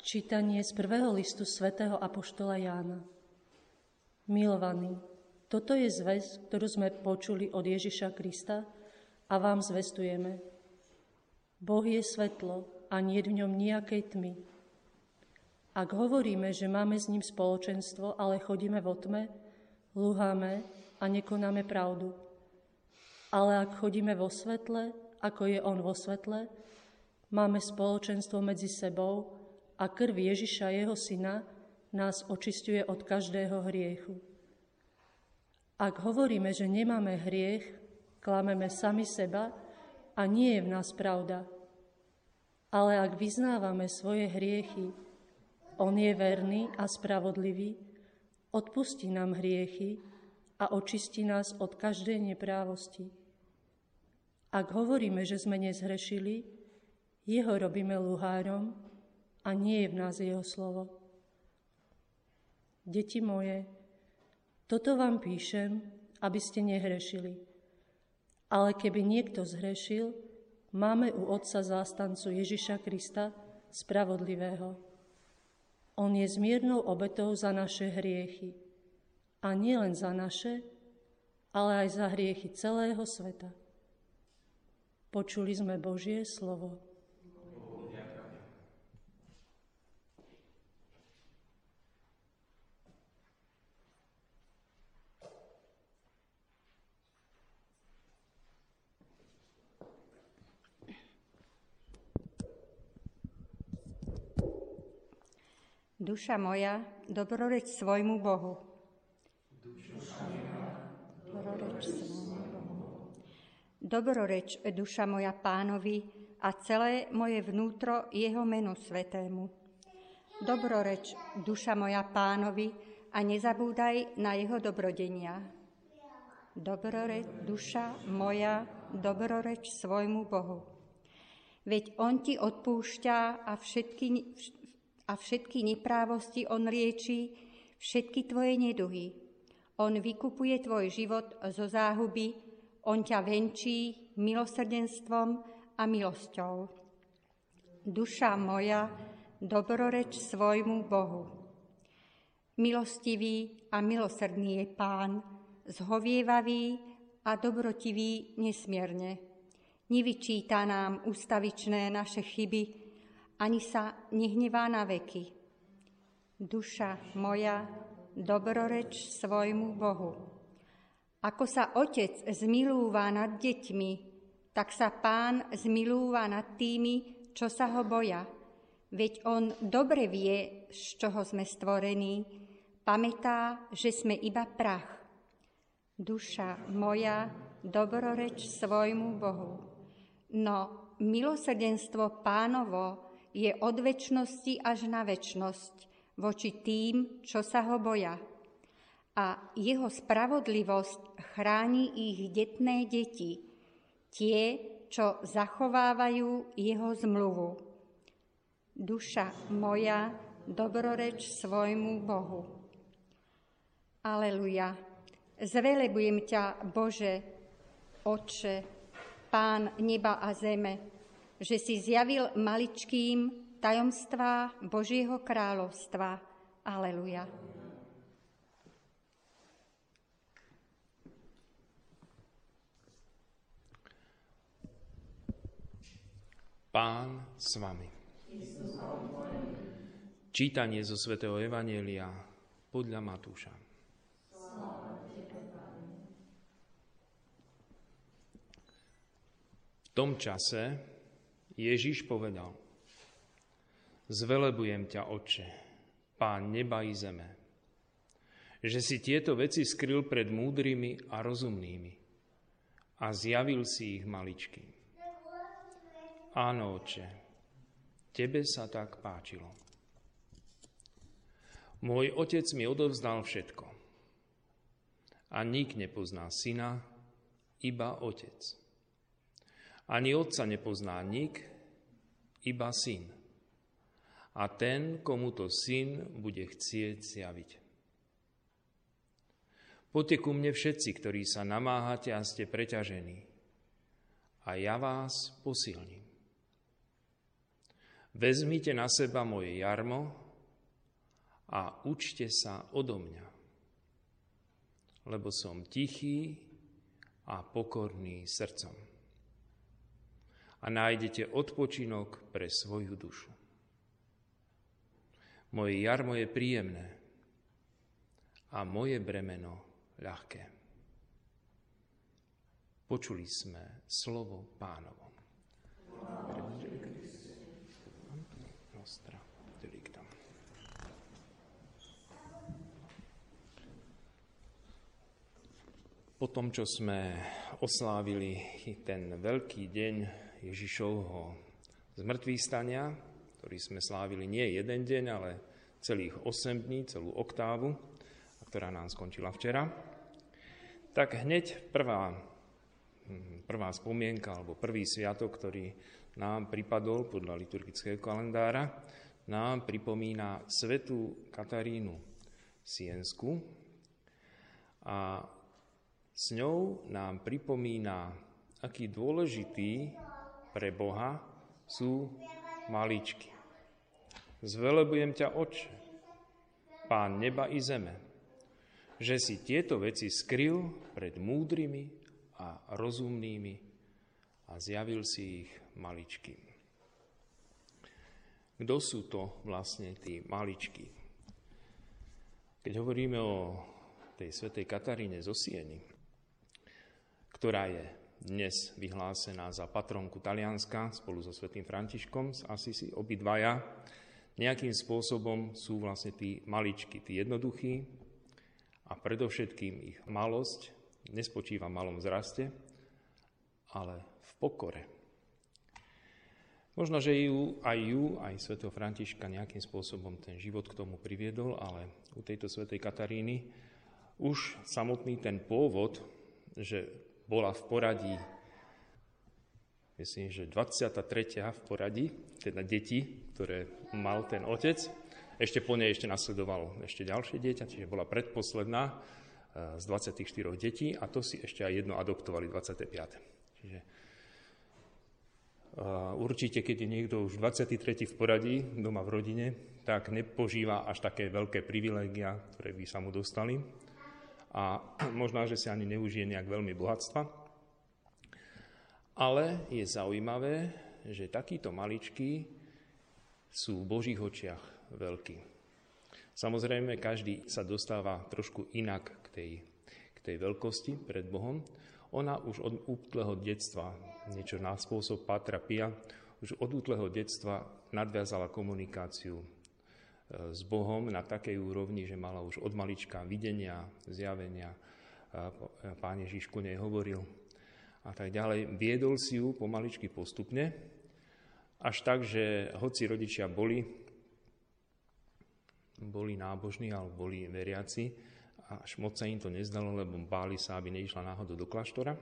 Čítanie z prvého listu svätého Apoštola Jána. Milovaní, toto je zväz, ktorú sme počuli od Ježiša Krista a vám zvestujeme. Boh je svetlo a nie v ňom nejakej tmy. Ak hovoríme, že máme s ním spoločenstvo, ale chodíme vo tme, lúhame a nekonáme pravdu. Ale ak chodíme vo svetle, ako je on vo svetle, máme spoločenstvo medzi sebou a krv Ježiša, jeho syna, nás očistuje od každého hriechu. Ak hovoríme, že nemáme hriech, klameme sami seba a nie je v nás pravda. Ale ak vyznávame svoje hriechy, On je verný a spravodlivý, odpustí nám hriechy a očistí nás od každej neprávosti. Ak hovoríme, že sme nezhrešili, jeho robíme luhárom a nie je v nás jeho slovo. Deti moje, toto vám píšem, aby ste nehrešili. Ale keby niekto zhrešil, máme u Otca zástancu Ježiša Krista, spravodlivého. On je zmiernou obetou za naše hriechy. A nie len za naše, ale aj za hriechy celého sveta. Počuli sme Božie slovo. Duša moja, dobroreč svojmu Bohu. Dobroreč svojmu Bohu. Dobroreč, duša moja pánovi a celé moje vnútro jeho menu svetému. Dobroreč, duša moja pánovi a nezabúdaj na jeho dobrodenia. Dobroreč, duša moja, dobroreč svojmu Bohu. Veď on ti odpúšťa a všetky, a všetky neprávosti on lieči, všetky tvoje neduhy. On vykupuje tvoj život zo záhuby, on ťa venčí milosrdenstvom a milosťou. Duša moja, dobroreč svojmu Bohu. Milostivý a milosrdný je Pán, zhovievavý a dobrotivý nesmierne. Nevyčíta nám ustavičné naše chyby, ani sa nehnevá na veky. Duša moja, dobroreč svojmu Bohu. Ako sa otec zmilúva nad deťmi, tak sa pán zmilúva nad tými, čo sa ho boja. Veď on dobre vie, z čoho sme stvorení, pamätá, že sme iba prach. Duša moja, dobroreč svojmu Bohu. No milosrdenstvo pánovo je od väčšnosti až na väčšnosť voči tým, čo sa ho boja. A jeho spravodlivosť chráni ich detné deti, tie, čo zachovávajú jeho zmluvu. Duša moja, dobroreč svojmu Bohu. Aleluja. Zvelebujem ťa, Bože, Oče, Pán neba a zeme, že si zjavil maličkým tajomstvá Božieho kráľovstva. Aleluja. Pán s vami. Čítanie zo svätého Evanielia podľa Matúša. V tom čase Ježiš povedal, zvelebujem ťa, Otče, Pán neba i zeme, že si tieto veci skryl pred múdrymi a rozumnými a zjavil si ich maličky. Áno, Otče, Tebe sa tak páčilo. Môj otec mi odovzdal všetko. A nik nepozná syna, iba otec. Ani otca nepozná nik, iba syn. A ten, komu to syn bude chcieť zjaviť. Poďte ku mne všetci, ktorí sa namáhate a ste preťažení. A ja vás posilním. Vezmite na seba moje jarmo a učte sa odo mňa, lebo som tichý a pokorný srdcom. A nájdete odpočinok pre svoju dušu. Moje jarmo je príjemné a moje bremeno ľahké. Počuli sme slovo pánovo. Po tom, čo sme oslávili ten veľký deň Ježišovho zmrtvých stania, ktorý sme slávili nie jeden deň, ale celých 8 dní, celú oktávu, ktorá nám skončila včera, tak hneď prvá, hm, prvá spomienka alebo prvý sviatok, ktorý nám pripadol podľa liturgického kalendára, nám pripomína svetú Katarínu Siensku. A s ňou nám pripomína, aký dôležitý pre Boha sú maličky. Zvelebujem ťa, Oče, Pán neba i zeme, že si tieto veci skryl pred múdrymi a rozumnými a zjavil si ich maličkým. Kto sú to vlastne tí maličky? Keď hovoríme o tej svetej Kataríne zo Sieny, ktorá je dnes vyhlásená za patronku Talianska spolu so svetým Františkom z Asisi, obidvaja, nejakým spôsobom sú vlastne tí maličky, tí jednoduchí a predovšetkým ich malosť nespočíva v malom zraste, ale v pokore. Možno, že ju, aj ju, aj svätého Františka nejakým spôsobom ten život k tomu priviedol, ale u tejto svätej Kataríny už samotný ten pôvod, že bola v poradí, myslím, že 23. v poradí, teda deti, ktoré mal ten otec. Ešte po nej ešte nasledovalo ešte ďalšie dieťa, čiže bola predposledná eh, z 24 detí a to si ešte aj jedno adoptovali 25. Čiže eh, určite, keď je niekto už 23. v poradí doma v rodine, tak nepožíva až také veľké privilégia, ktoré by sa mu dostali a možná, že si ani neužije nejak veľmi bohatstva. Ale je zaujímavé, že takíto maličky sú v Božích očiach veľkí. Samozrejme, každý sa dostáva trošku inak k tej, k tej veľkosti pred Bohom. Ona už od útleho detstva, niečo na spôsob Patra Pia, už od útleho detstva nadviazala komunikáciu s Bohom na takej úrovni, že mala už od malička videnia, zjavenia. Pán Ježiš ku nej hovoril a tak ďalej. Viedol si ju pomaličky postupne, až tak, že hoci rodičia boli, boli nábožní alebo boli veriaci, až moc sa im to nezdalo, lebo báli sa, aby neišla náhodou do kláštora,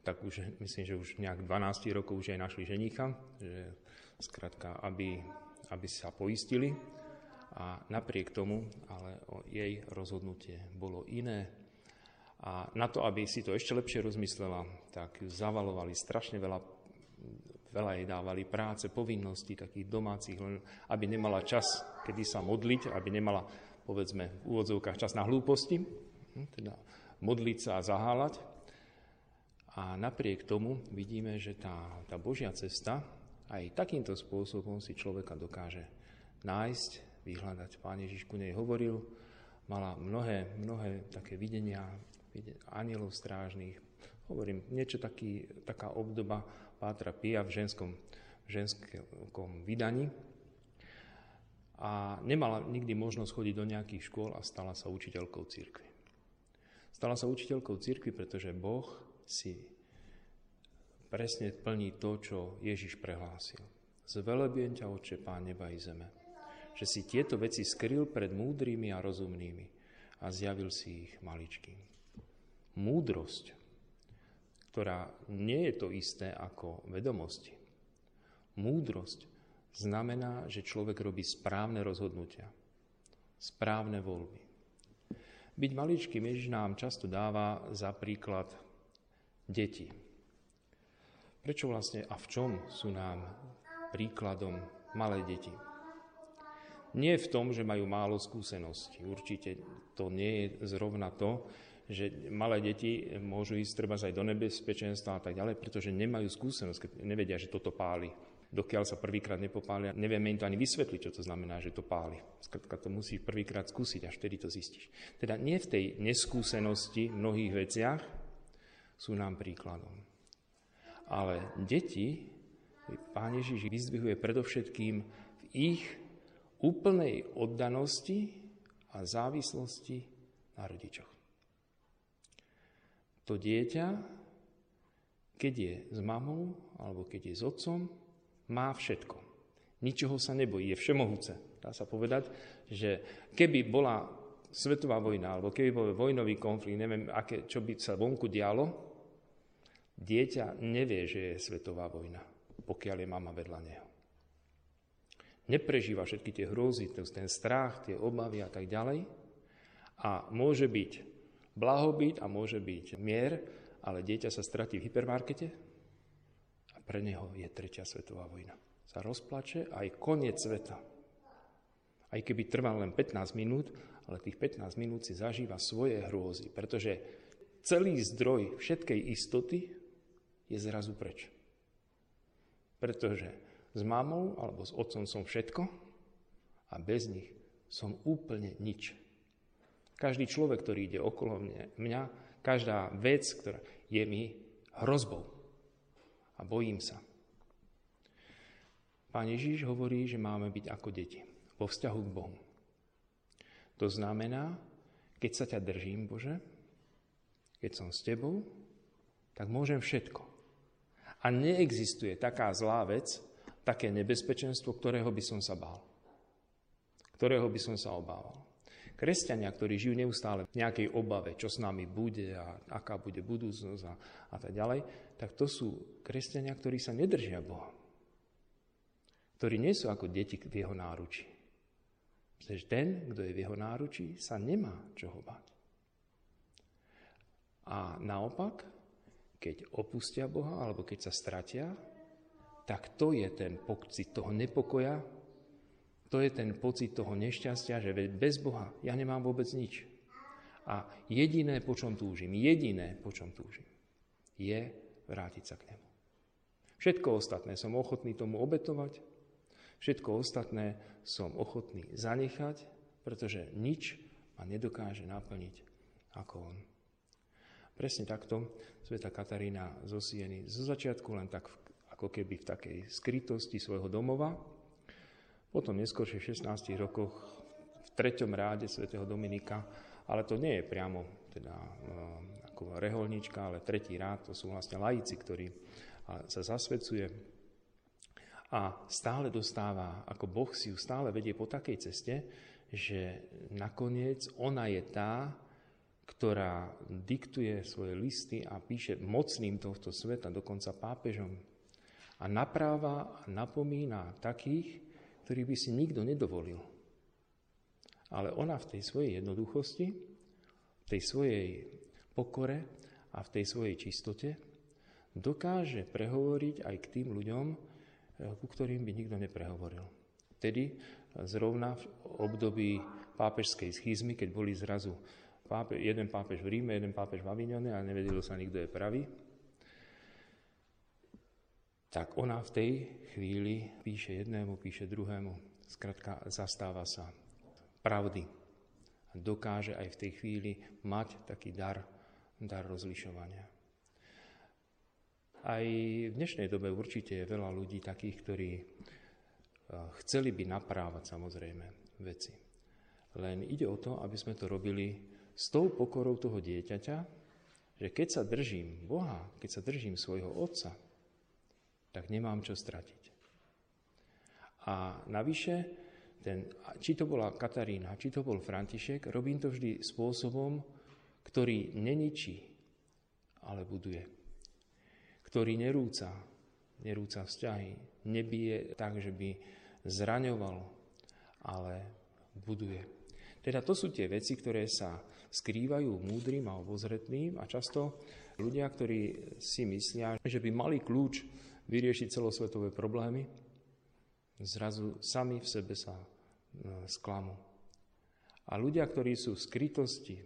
tak už myslím, že už nejak 12 rokov už aj našli ženicha, že skrátka, aby, aby sa poistili a napriek tomu ale jej rozhodnutie bolo iné. A na to, aby si to ešte lepšie rozmyslela, tak ju zavalovali strašne veľa, veľa jej dávali práce, povinností takých domácich, len aby nemala čas, kedy sa modliť, aby nemala, povedzme, v úvodzovkách čas na hlúposti, hm, teda modliť sa a zahálať. A napriek tomu vidíme, že tá, tá Božia cesta aj takýmto spôsobom si človeka dokáže nájsť vyhľadať. Pán Ježiš ku nej hovoril, mala mnohé, mnohé také videnia, anielov strážnych. Hovorím, niečo taký, taká obdoba Pátra Pia v ženskom, ženskom vydaní. A nemala nikdy možnosť chodiť do nejakých škôl a stala sa učiteľkou církvy. Stala sa učiteľkou církvy, pretože Boh si presne plní to, čo Ježiš prehlásil. Zvelebien ťa, Oče, Pán neba i zeme že si tieto veci skryl pred múdrymi a rozumnými a zjavil si ich maličkým. Múdrosť, ktorá nie je to isté ako vedomosti. Múdrosť znamená, že človek robí správne rozhodnutia, správne voľby. Byť maličkým Ježiš nám často dáva za príklad deti. Prečo vlastne a v čom sú nám príkladom malé deti. Nie v tom, že majú málo skúseností. Určite to nie je zrovna to, že malé deti môžu ísť treba aj do nebezpečenstva a tak ďalej, pretože nemajú skúsenosť, keď nevedia, že toto páli. Dokiaľ sa prvýkrát nepopália, nevieme im to ani vysvetliť, čo to znamená, že to páli. Skrátka to musíš prvýkrát skúsiť, až vtedy to zistíš. Teda nie v tej neskúsenosti v mnohých veciach sú nám príkladom. Ale deti, Pán Ježiš vyzdvihuje predovšetkým v ich úplnej oddanosti a závislosti na rodičoch. To dieťa, keď je s mamou alebo keď je s otcom, má všetko. Ničoho sa nebojí, je všemohúce. Dá sa povedať, že keby bola svetová vojna, alebo keby bol vojnový konflikt, neviem, aké, čo by sa vonku dialo, dieťa nevie, že je svetová vojna, pokiaľ je mama vedľa neho neprežíva všetky tie hrôzy, ten strach, tie obavy a tak ďalej. A môže byť blahobyt a môže byť mier, ale dieťa sa stratí v hypermarkete a pre neho je tretia svetová vojna. Sa rozplače aj koniec sveta. Aj keby trval len 15 minút, ale tých 15 minút si zažíva svoje hrôzy, pretože celý zdroj všetkej istoty je zrazu preč. Pretože s mamou alebo s otcom som všetko a bez nich som úplne nič. Každý človek, ktorý ide okolo mňa, mňa každá vec, ktorá je mi hrozbou a bojím sa. Pán Ježíš hovorí, že máme byť ako deti vo vzťahu k Bohu. To znamená, keď sa ťa držím, Bože, keď som s tebou, tak môžem všetko. A neexistuje taká zlá vec, také nebezpečenstvo, ktorého by som sa bál. Ktorého by som sa obával. Kresťania, ktorí žijú neustále v nejakej obave, čo s nami bude a aká bude budúcnosť a, a tak ďalej, tak to sú kresťania, ktorí sa nedržia Boha. Ktorí nie sú ako deti v jeho náruči. Pretože ten, kto je v jeho náručí, sa nemá čoho báť. A naopak, keď opustia Boha, alebo keď sa stratia, tak to je ten pocit toho nepokoja, to je ten pocit toho nešťastia, že bez Boha ja nemám vôbec nič. A jediné, po čom túžim, jediné, po čom túžim, je vrátiť sa k nemu. Všetko ostatné som ochotný tomu obetovať, všetko ostatné som ochotný zanechať, pretože nič ma nedokáže naplniť ako on. Presne takto sveta Katarína zo Sieny zo začiatku len tak ako keby v takej skrytosti svojho domova. Potom neskôr v 16 rokoch v treťom ráde svätého Dominika, ale to nie je priamo teda, eh, ako reholnička, ale tretí rád, to sú vlastne laici, ktorí sa zasvedcuje a stále dostáva, ako Boh si ju stále vedie po takej ceste, že nakoniec ona je tá, ktorá diktuje svoje listy a píše mocným tohto sveta, dokonca pápežom, a napráva a napomína takých, ktorí by si nikto nedovolil. Ale ona v tej svojej jednoduchosti, v tej svojej pokore a v tej svojej čistote dokáže prehovoriť aj k tým ľuďom, eh, ku ktorým by nikto neprehovoril. Tedy zrovna v období pápežskej schizmy, keď boli zrazu pápe, jeden pápež v Ríme, jeden pápež v Avignone a nevedelo sa nikto je pravý, tak ona v tej chvíli píše jednému, píše druhému. Skratka, zastáva sa pravdy. A dokáže aj v tej chvíli mať taký dar, dar rozlišovania. Aj v dnešnej dobe určite je veľa ľudí takých, ktorí eh, chceli by naprávať samozrejme veci. Len ide o to, aby sme to robili s tou pokorou toho dieťaťa, že keď sa držím Boha, keď sa držím svojho Otca, tak nemám čo stratiť. A navyše, ten, či to bola Katarína, či to bol František, robím to vždy spôsobom, ktorý neničí, ale buduje. Ktorý nerúca, nerúca vzťahy, nebije tak, že by zraňoval, ale buduje. Teda to sú tie veci, ktoré sa skrývajú múdrym a obozretným a často ľudia, ktorí si myslia, že by mali kľúč vyriešiť celosvetové problémy, zrazu sami v sebe sa e, sklamú. A ľudia, ktorí sú v skrytosti,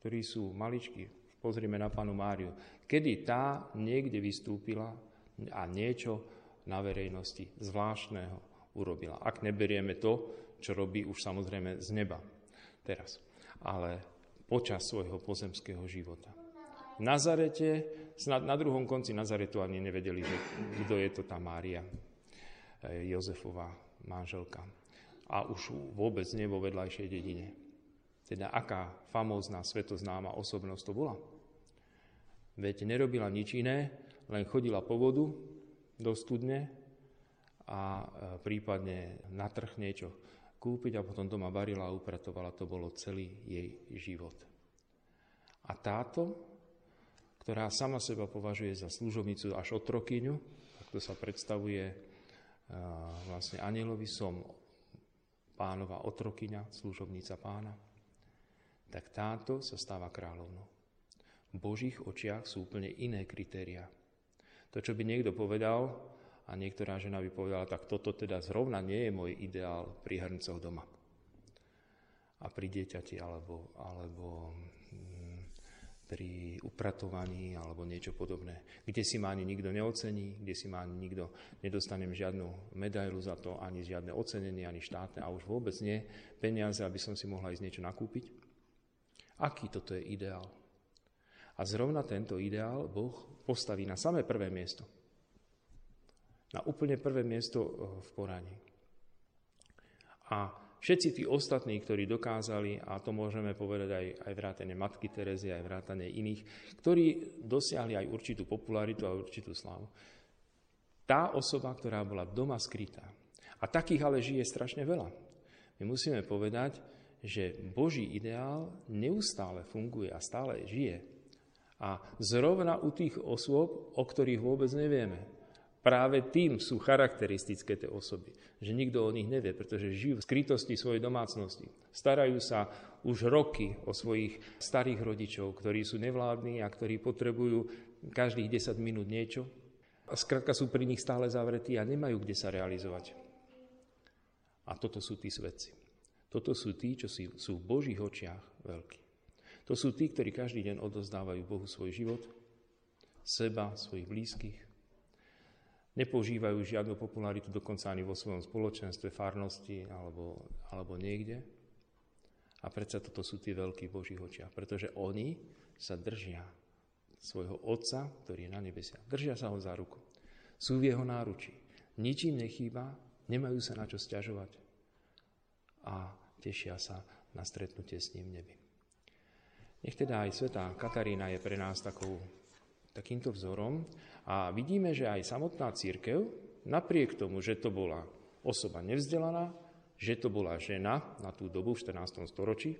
ktorí sú maličky, pozrime na panu Máriu, kedy tá niekde vystúpila a niečo na verejnosti zvláštneho urobila. Ak neberieme to, čo robí už samozrejme z neba teraz, ale počas svojho pozemského života. Nazarete, snad na druhom konci Nazaretu ani nevedeli, že kto je to tá Mária, eh, Jozefová manželka. A už vôbec nie vo vedľajšej dedine. Teda aká famózna, svetoznáma osobnosť to bola. Veď nerobila nič iné, len chodila po vodu do studne a eh, prípadne na trh niečo kúpiť a potom doma varila a upratovala. To bolo celý jej život. A táto, ktorá sama seba považuje za služobnicu až otrokyňu, to sa predstavuje vlastne anielovi, som pánova otrokyňa, služobnica pána, tak táto sa stáva kráľovnou. V Božích očiach sú úplne iné kritéria. To, čo by niekto povedal, a niektorá žena by povedala, tak toto teda zrovna nie je môj ideál pri hrncoch doma. A pri dieťati, alebo, alebo pri upratovaní, alebo niečo podobné. Kde si ma ani nikto neocení, kde si ma ani nikto nedostanem žiadnu medailu za to, ani žiadne ocenenie, ani štátne, a už vôbec nie peniaze, aby som si mohla ísť niečo nakúpiť. Aký toto je ideál? A zrovna tento ideál Boh postaví na samé prvé miesto – na úplne prvé miesto eh, v poraní. A všetci tí ostatní, ktorí dokázali, a to môžeme povedať aj, aj vrátane Matky Terezy, aj vrátane iných, ktorí dosiahli aj určitú popularitu a určitú slávu. Tá osoba, ktorá bola doma skrytá. A takých ale žije strašne veľa. My musíme povedať, že Boží ideál neustále funguje a stále žije. A zrovna u tých osôb, o ktorých vôbec nevieme, Práve tým sú charakteristické tie osoby, že nikto o nich nevie, pretože žijú v skrytosti svojej domácnosti. Starajú sa už roky o svojich starých rodičov, ktorí sú nevládni a ktorí potrebujú každých 10 minút niečo. Skrátka sú pri nich stále zavretí a nemajú kde sa realizovať. A toto sú tí svedci. Toto sú tí, čo sú v Božích očiach veľkí. To sú tí, ktorí každý deň odozdávajú Bohu svoj život, seba, svojich blízkych, nepoužívajú žiadnu popularitu dokonca ani vo svojom spoločenstve, farnosti alebo, alebo niekde. A predsa toto sú tí veľkí v Božích očiach, pretože oni sa držia svojho Otca, ktorý je na nebesiach. Držia sa ho za ruku. Sú v jeho náruči. Nič im nechýba, nemajú sa na čo stiažovať a tešia sa na stretnutie s ním v nebi. Nech teda aj svetá Katarína je pre nás takou, takýmto vzorom a vidíme, že aj samotná církev, napriek tomu, že to bola osoba nevzdelaná, že to bola žena na tú dobu v 14. storočí,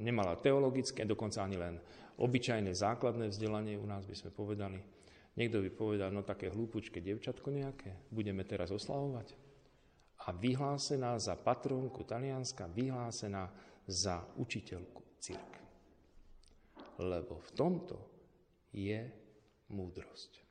nemala teologické, dokonca ani len obyčajné základné vzdelanie, u nás by sme povedali. Niekto by povedal, no také hlúpučké devčatko nejaké, budeme teraz oslavovať. A vyhlásená za patrónku Talianska, vyhlásená za učiteľku církve. Lebo v tomto je múdrosť.